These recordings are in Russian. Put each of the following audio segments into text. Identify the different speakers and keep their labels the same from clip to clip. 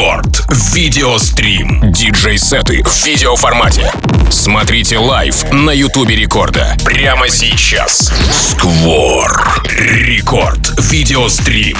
Speaker 1: Рекорд. Видеострим. Диджей-сеты в видеоформате. Смотрите live на Ютубе Рекорда. Прямо сейчас. Сквор. Рекорд. Видеострим.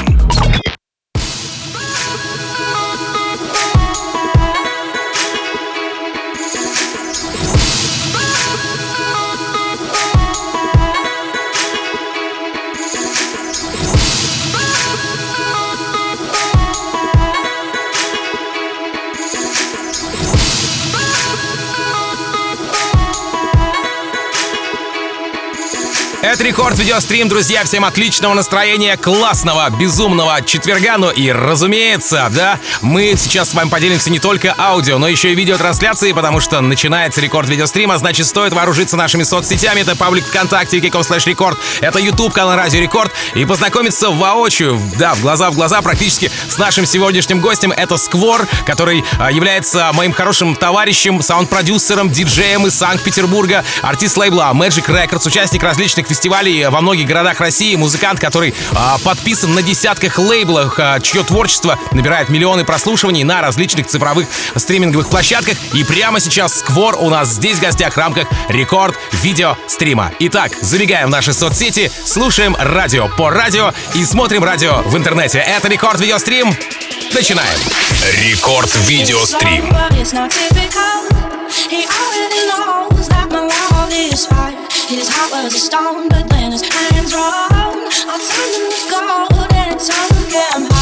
Speaker 2: Это рекорд видеострим, друзья. Всем отличного настроения, классного, безумного четверга. Ну и разумеется, да, мы сейчас с вами поделимся не только аудио, но еще и видеотрансляцией, потому что начинается рекорд видеострима, значит, стоит вооружиться нашими соцсетями. Это паблик ВКонтакте, vk.com slash Record. Это YouTube канал Радио Рекорд. И познакомиться воочию, да, в глаза в глаза практически с нашим сегодняшним гостем. Это Сквор, который а, является моим хорошим товарищем, саунд-продюсером, диджеем из Санкт-Петербурга, артист лейбла Magic Records, участник различных фестивалей фестивалей во многих городах России. Музыкант, который а, подписан на десятках лейблах, а, чье творчество набирает миллионы прослушиваний на различных цифровых стриминговых площадках. И прямо сейчас Сквор у нас здесь в гостях в рамках рекорд видео стрима. Итак, забегаем в наши соцсети, слушаем радио по радио и смотрим радио в интернете. Это рекорд видеострим. Начинаем.
Speaker 1: Рекорд видеострим. He already knows that my love is fire. His heart was a stone, but then his hands were on. I tell him to go, then tell him get him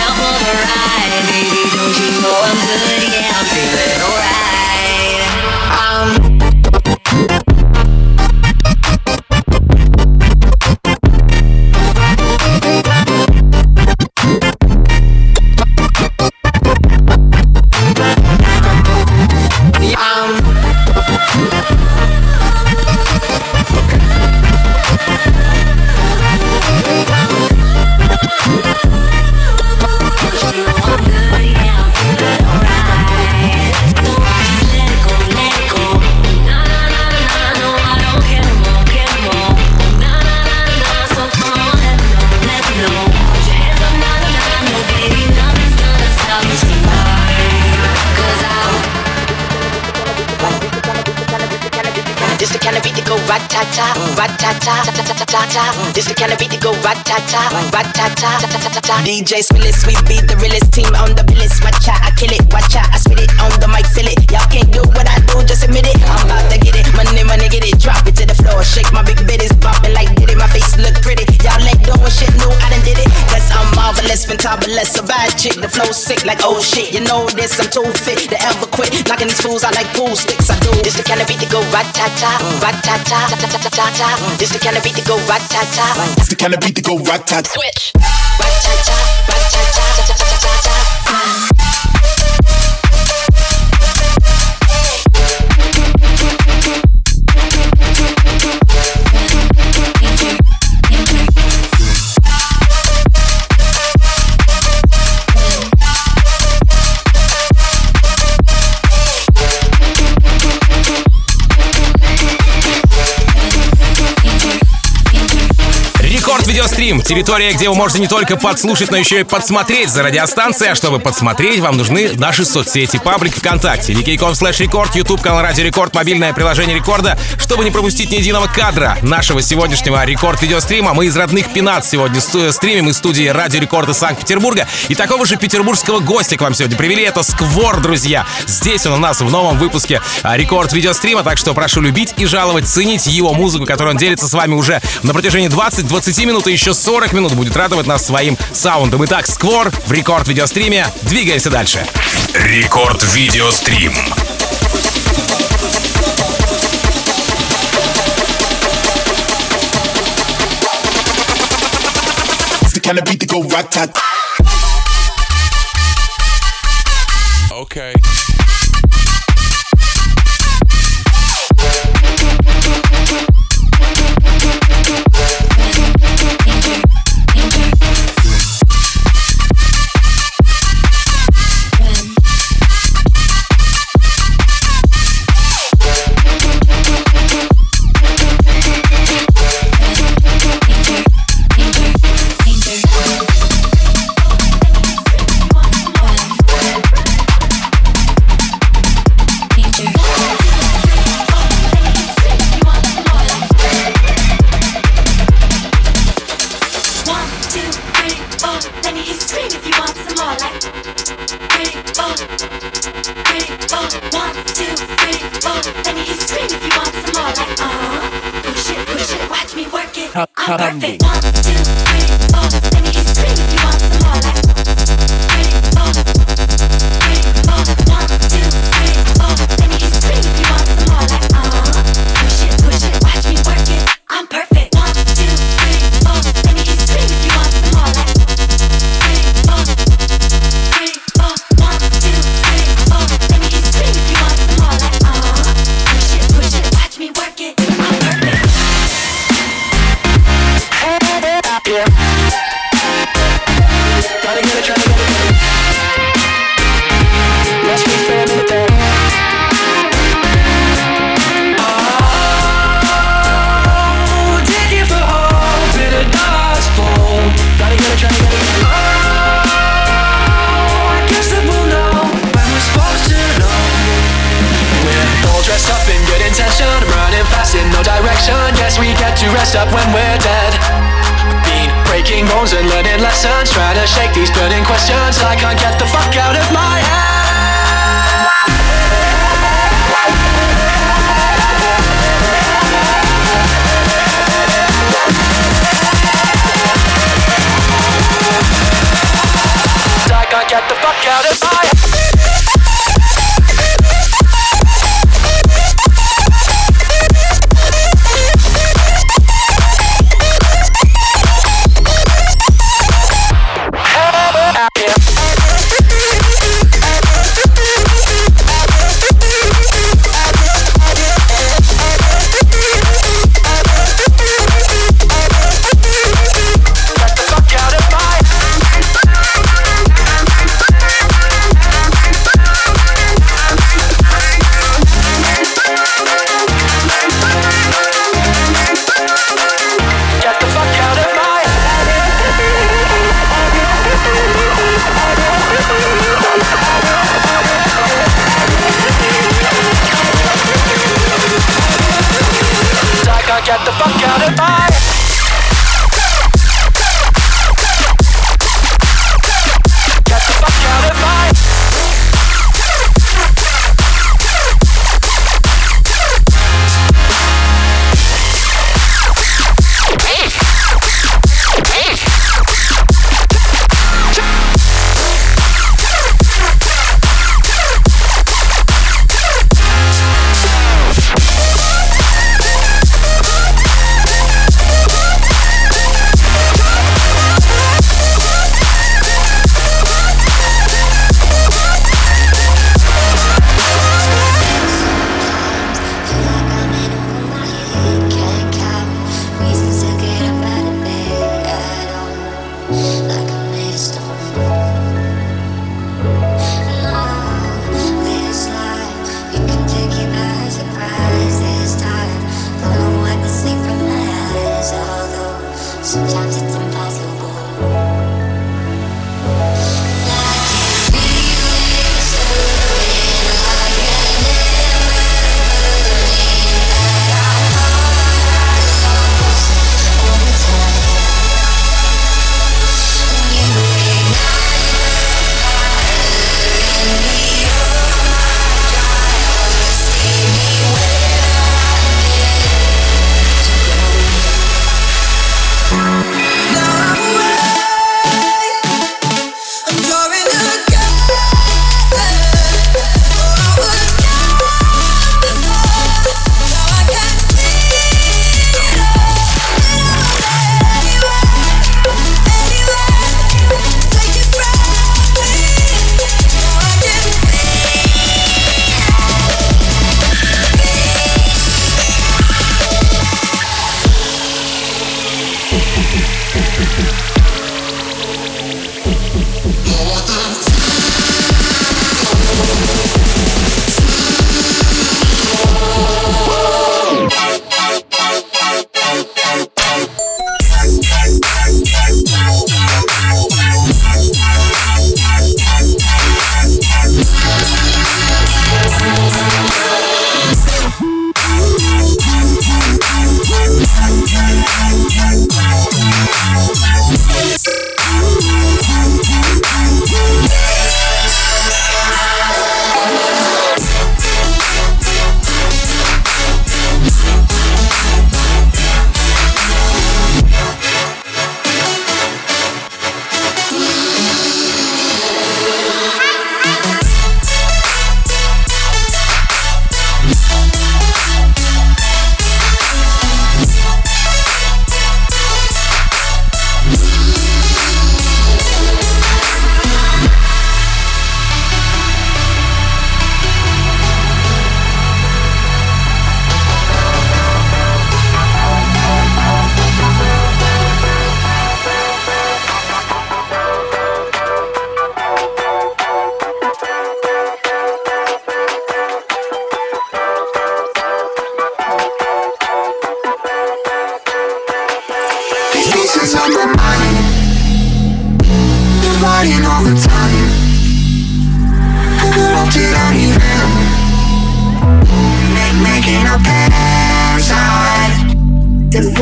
Speaker 3: down for the
Speaker 4: ride, baby. Don't you know
Speaker 3: I'm good? Yeah, I'm
Speaker 5: feeling alright. Ta. This the kind of beat to go rat ta ta, rat ta ta ta ta ta ta. DJ Spillis, we beat the realest team on the billis. Watch out, I kill it, watch out, I spit it on the mic, feel it. Y'all can't do what I do, just admit it. I'm about to get it, money, money, get it, drop it to the floor, shake my big bitties, bopping like did it. My face look pretty, y'all go and shit, new, I done did it. Cause I'm marvelous, fantabulous, a bad chick, the flow sick like oh shit. You know this, I'm too fit to ever quit. Knocking these fools out like pool sticks. I do this the kind of beat to go rat ta ta, rat ta ta ta ta ta ta. This the kind of beat to go rat
Speaker 6: it's the kind of beat that go rat tat.
Speaker 5: Switch. Ra cha cha, ra cha cha, cha
Speaker 2: cha. Видеострим. Территория, где вы можете не только подслушать, но еще и подсмотреть за радиостанцией. А чтобы подсмотреть, вам нужны наши соцсети. Паблик ВКонтакте, vk.com slash Record, YouTube канал Радио Рекорд, мобильное приложение Рекорда. Чтобы не пропустить ни единого кадра нашего сегодняшнего Рекорд Видеострима, мы из родных пенат сегодня стримим из студии Радио Рекорда Санкт-Петербурга. И такого же петербургского гостя к вам сегодня привели. Это Сквор, друзья. Здесь он у нас в новом выпуске а, Рекорд Видеострима, так что прошу любить и жаловать, ценить его музыку, которую он делится с вами уже на протяжении 20-20 минут и еще 40 минут будет радовать нас своим саундом. Итак, Сквор в Рекорд Видеостриме. Двигаемся дальше.
Speaker 7: Рекорд Видеострим.
Speaker 6: It's the kind of beat to go rat tat.
Speaker 7: Okay.
Speaker 8: Perfect. One, two,
Speaker 9: get the fuck out of my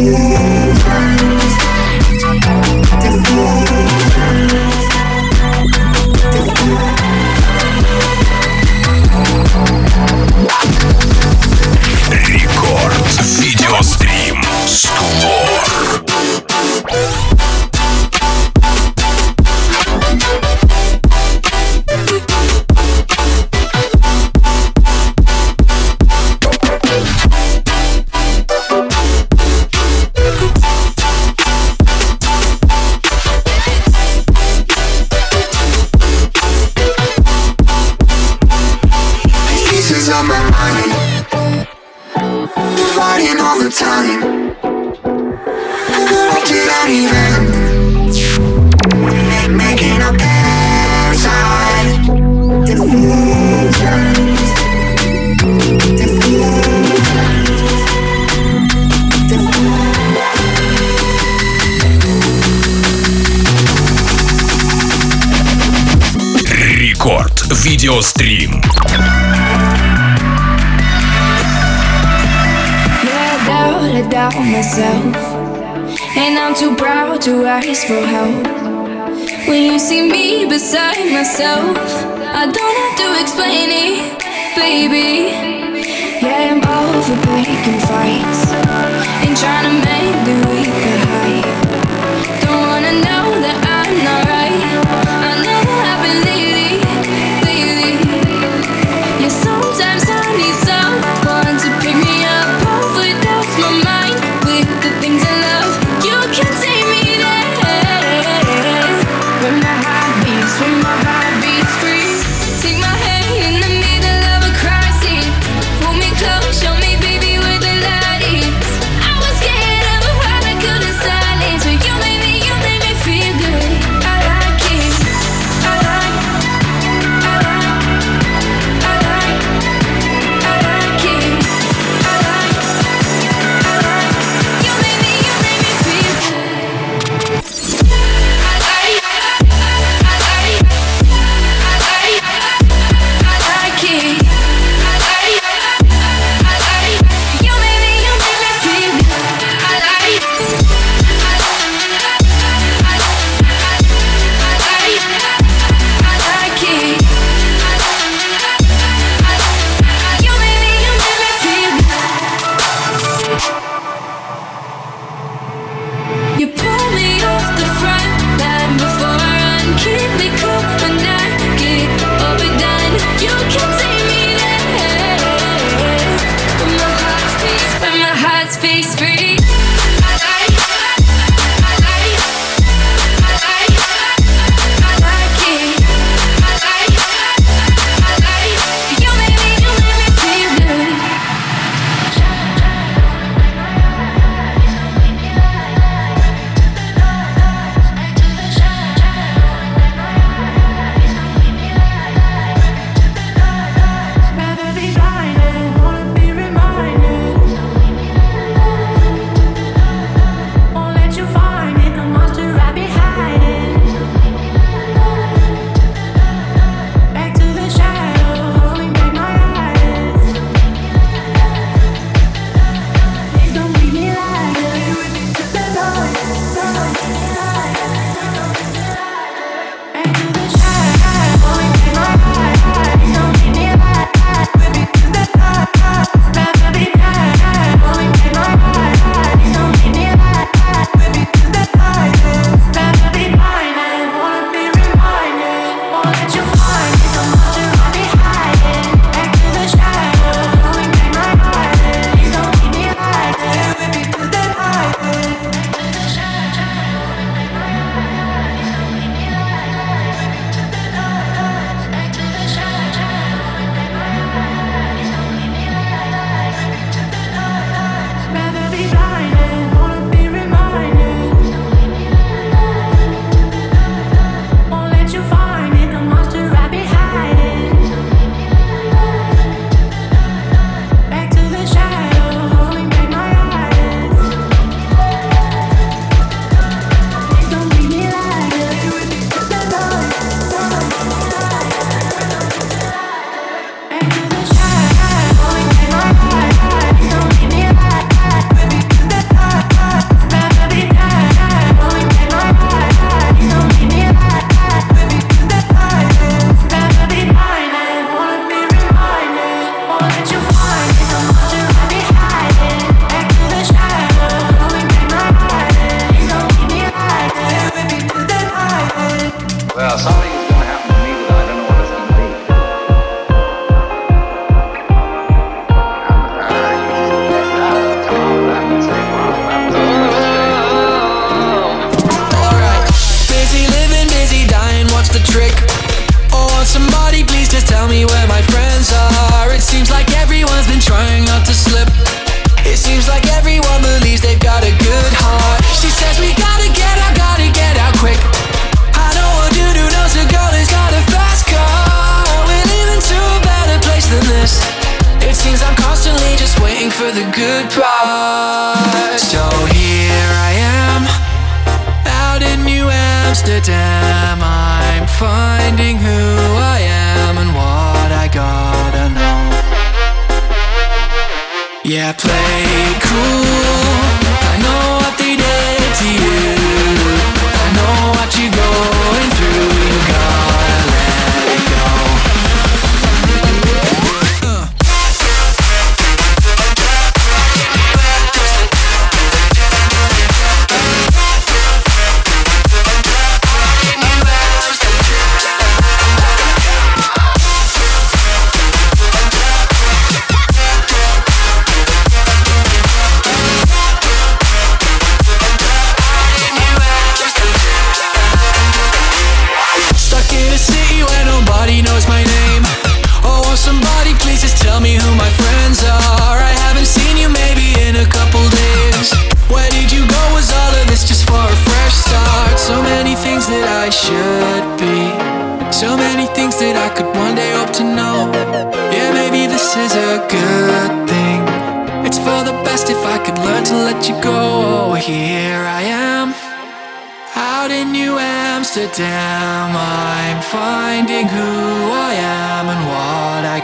Speaker 10: Yeah.
Speaker 11: twist.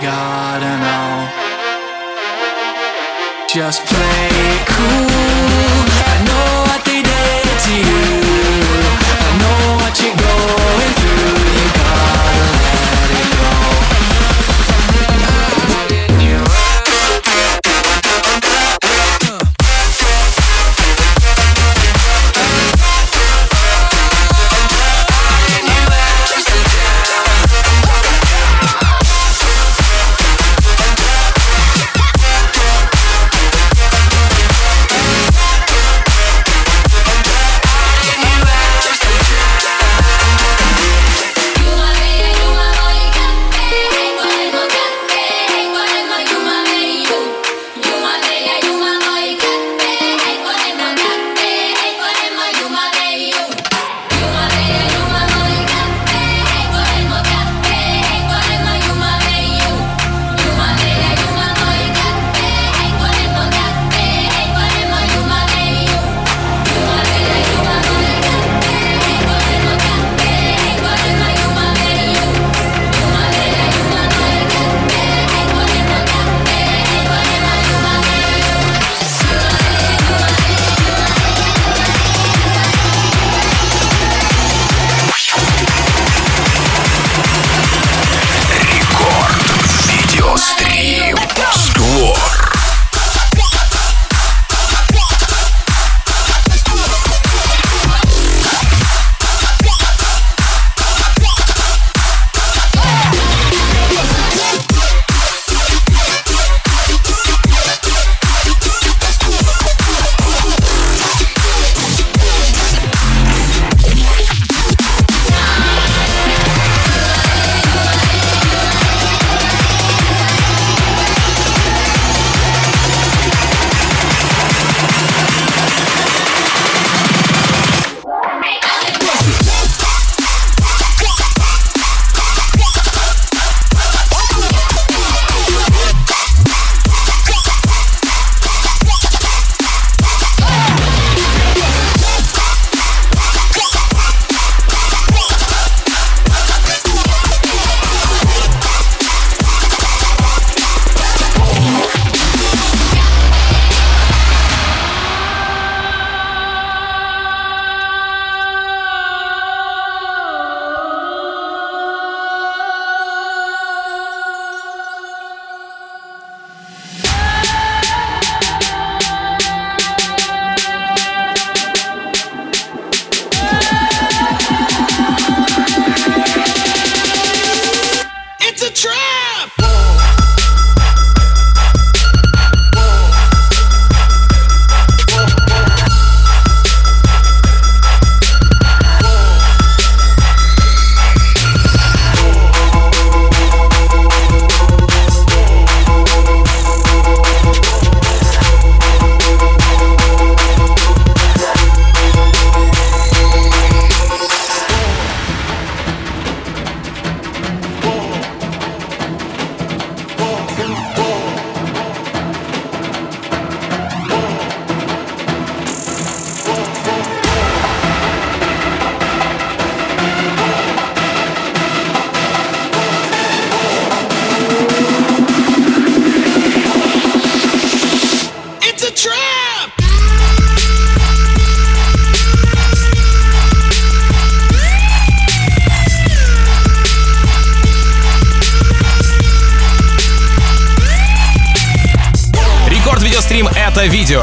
Speaker 11: What
Speaker 12: I gotta know.
Speaker 1: Just play it cool. I know what they did to you.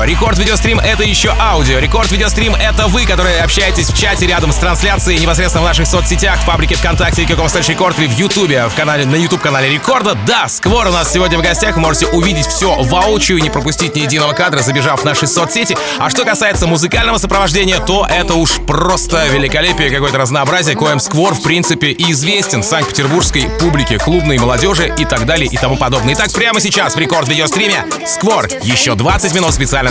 Speaker 2: Рекорд видеострим — это еще аудио. Рекорд видеострим — это вы, которые общаетесь в чате рядом с трансляцией непосредственно в наших соцсетях, в паблике ВКонтакте, vk.com slash Record или в Ютубе, в канале, на YouTube-канале Рекорда. Да, Сквор у нас сегодня в гостях. Вы можете увидеть все воочию и не пропустить ни единого кадра, забежав в наши соцсети. А что касается музыкального сопровождения, то это уж просто великолепие, какое-то разнообразие, коем Сквор, в принципе, и известен санкт-петербургской публике, клубной молодежи и так далее и тому подобное. Итак, прямо сейчас в рекорд видеостриме Сквор. Еще 20 минут специально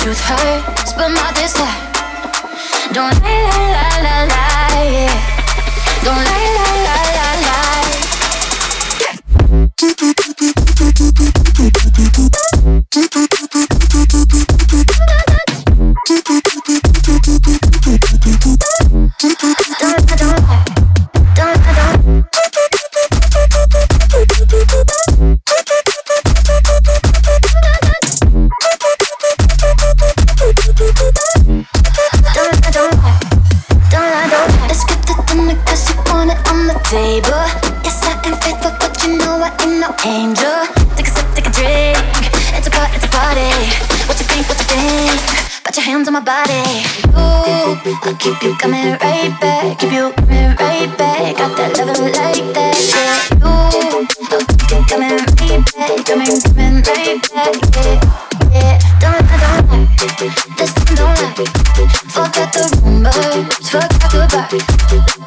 Speaker 1: truth hurts, but not this time. Don't lie, lie, lie, lie, lie, yeah. Don't lie, lie, lie, lie, lie. Don't table. Yes, I am faithful, but you know I ain't no angel. Take a sip, take a drink. It's a party, it's a party. What you think, what you think? Put your hands on my body. Ooh, I'll keep you coming right back. Keep you coming right back. Got that loving like that, yeah. Ooh, I'll keep you coming right back. Coming, coming right back, yeah. Yeah, don't lie, don't lie. This time don't lie. Forget the rumors, forget goodbye.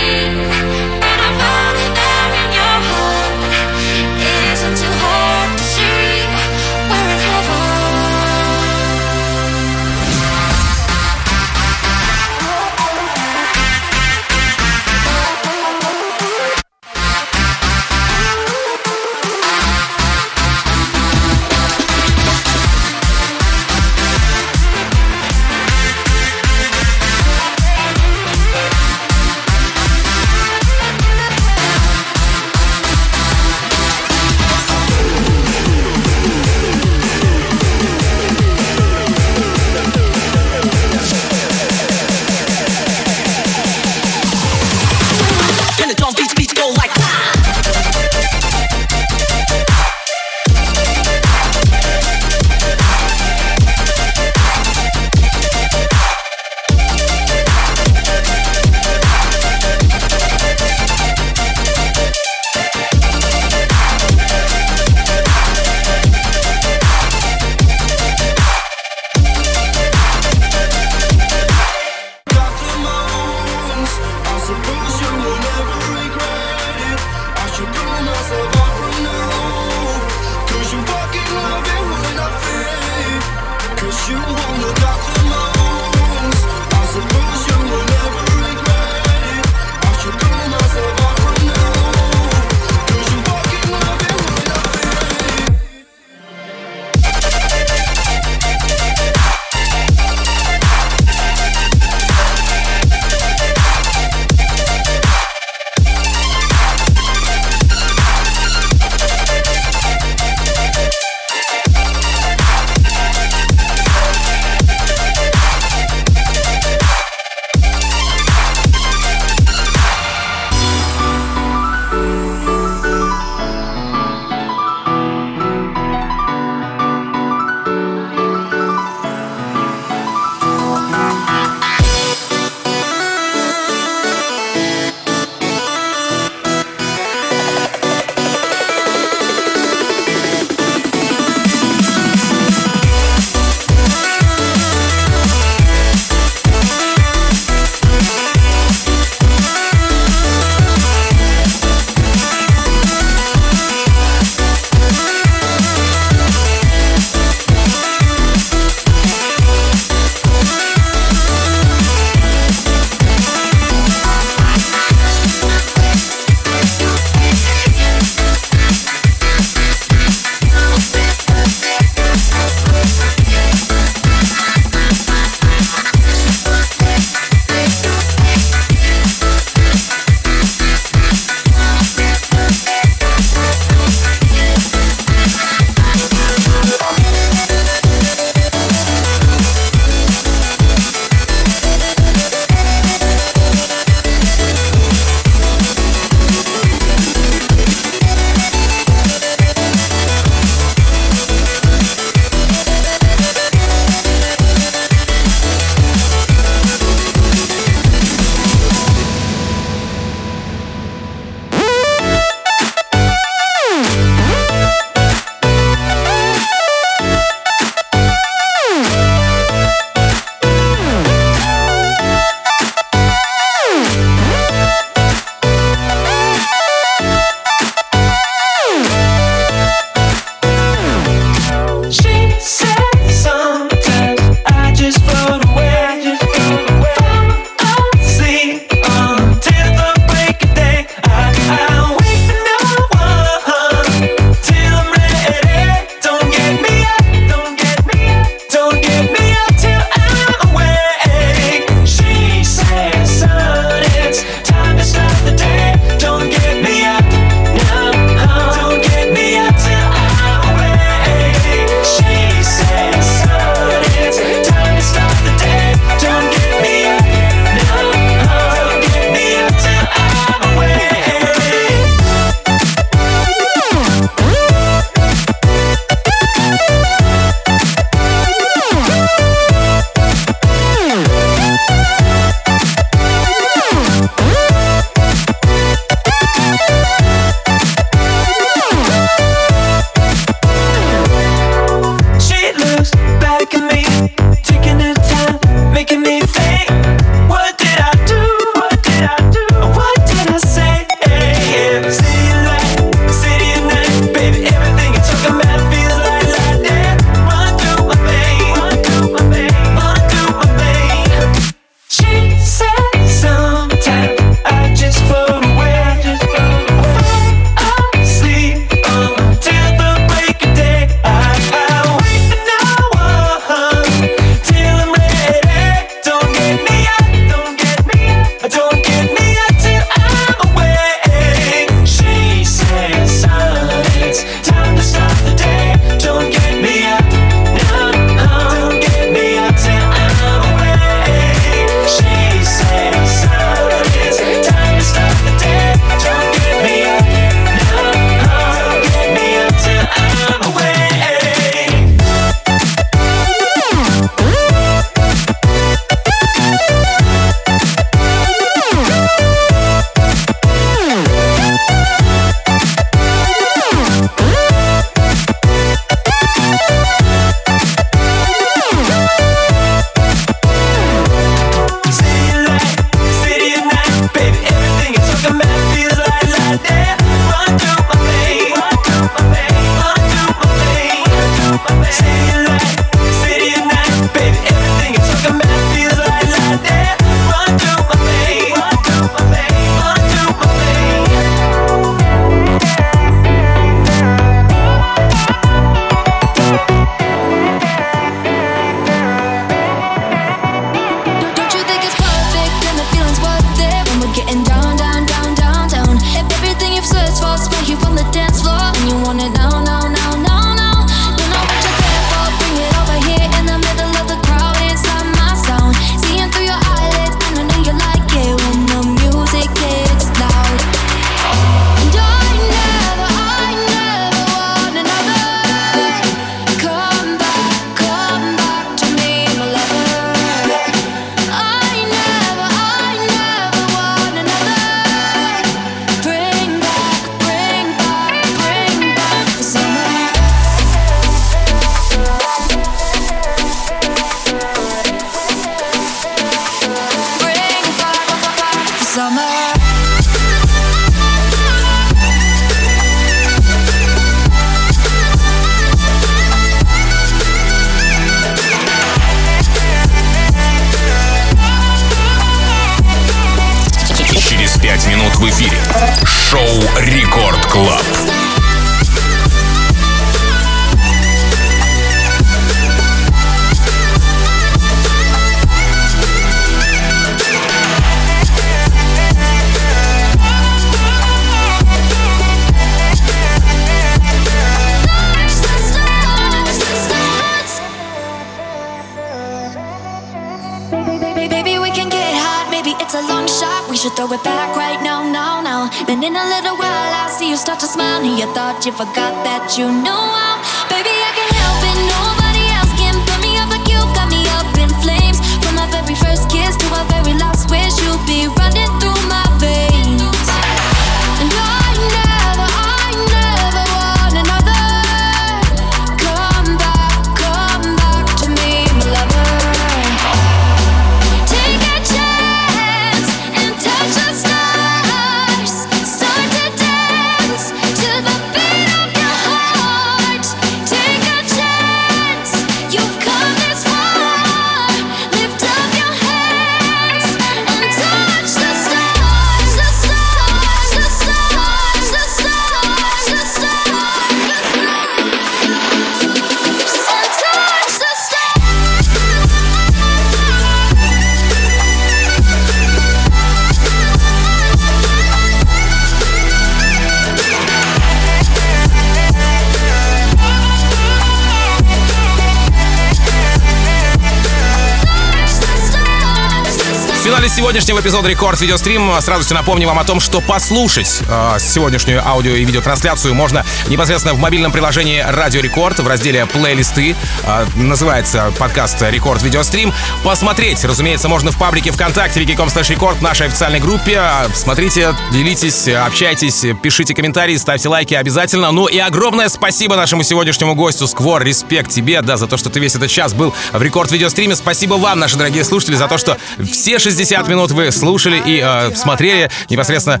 Speaker 2: Сегодняшнего эпизода Рекорд Видеострим с радостью напомню вам о том, что послушать э, сегодняшнюю аудио и видеотрансляцию можно непосредственно в мобильном приложении Радио Рекорд в разделе плейлисты. Э, называется подкаст Рекорд Видеострим. Посмотреть, разумеется, можно в паблике ВКонтакте vk.com Record в нашей официальной группе. А, Смотрите, делитесь, общайтесь, пишите комментарии, ставьте лайки обязательно. Ну и огромное спасибо нашему сегодняшнему гостю Сквор. Респект тебе, да, за то, что ты весь этот час был в Рекорд Видеостриме. Спасибо вам, наши дорогие слушатели, за то, что все 60 минут вы слушали и э, смотрели непосредственно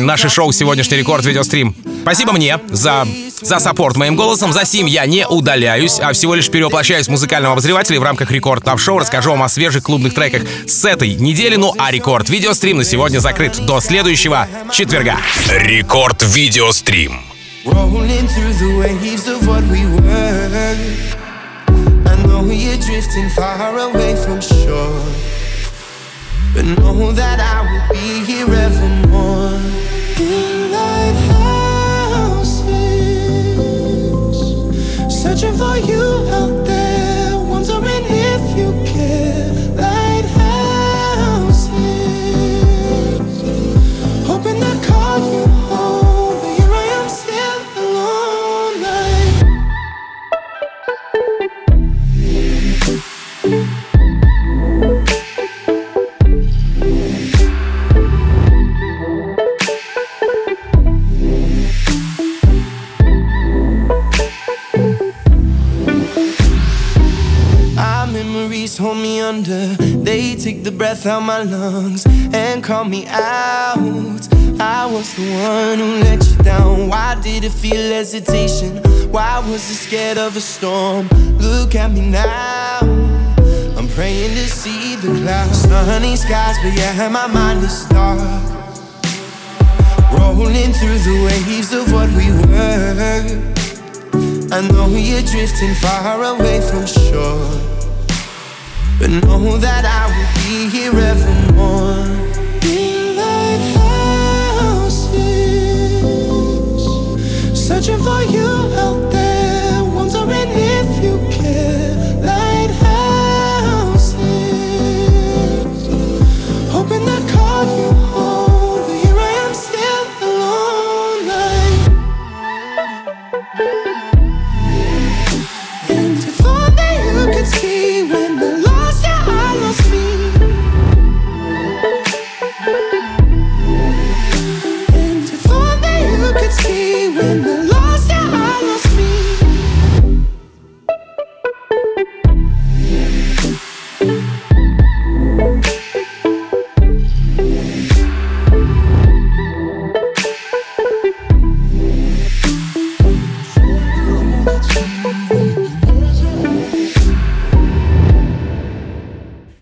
Speaker 2: наше шоу «Сегодняшний рекорд видеострим». Спасибо мне за, за support моим голосом. За сим я не удаляюсь, а всего лишь перевоплощаюсь в музыкального обозревателя и в рамках рекорд топ шоу расскажу вам о свежих клубных треках с этой недели. Ну а рекорд видеострим на сегодня закрыт до следующего четверга.
Speaker 7: Рекорд Видеострим.
Speaker 13: Rolling through the waves of what we were. I know you're drifting far away from shore. But know that I will be here evermore. In lighthouses, searching for you out there, breath out my lungs and call me out. I was the one who let you down. Why did it feel hesitation? Why was I scared of a storm? Look at me now. I'm praying to see the clouds, sunny skies, but yeah, my mind is dark. Rolling through the waves of what we were. I know you're drifting far away from shore. But know that I will be here evermore. In lighthouses, searching for you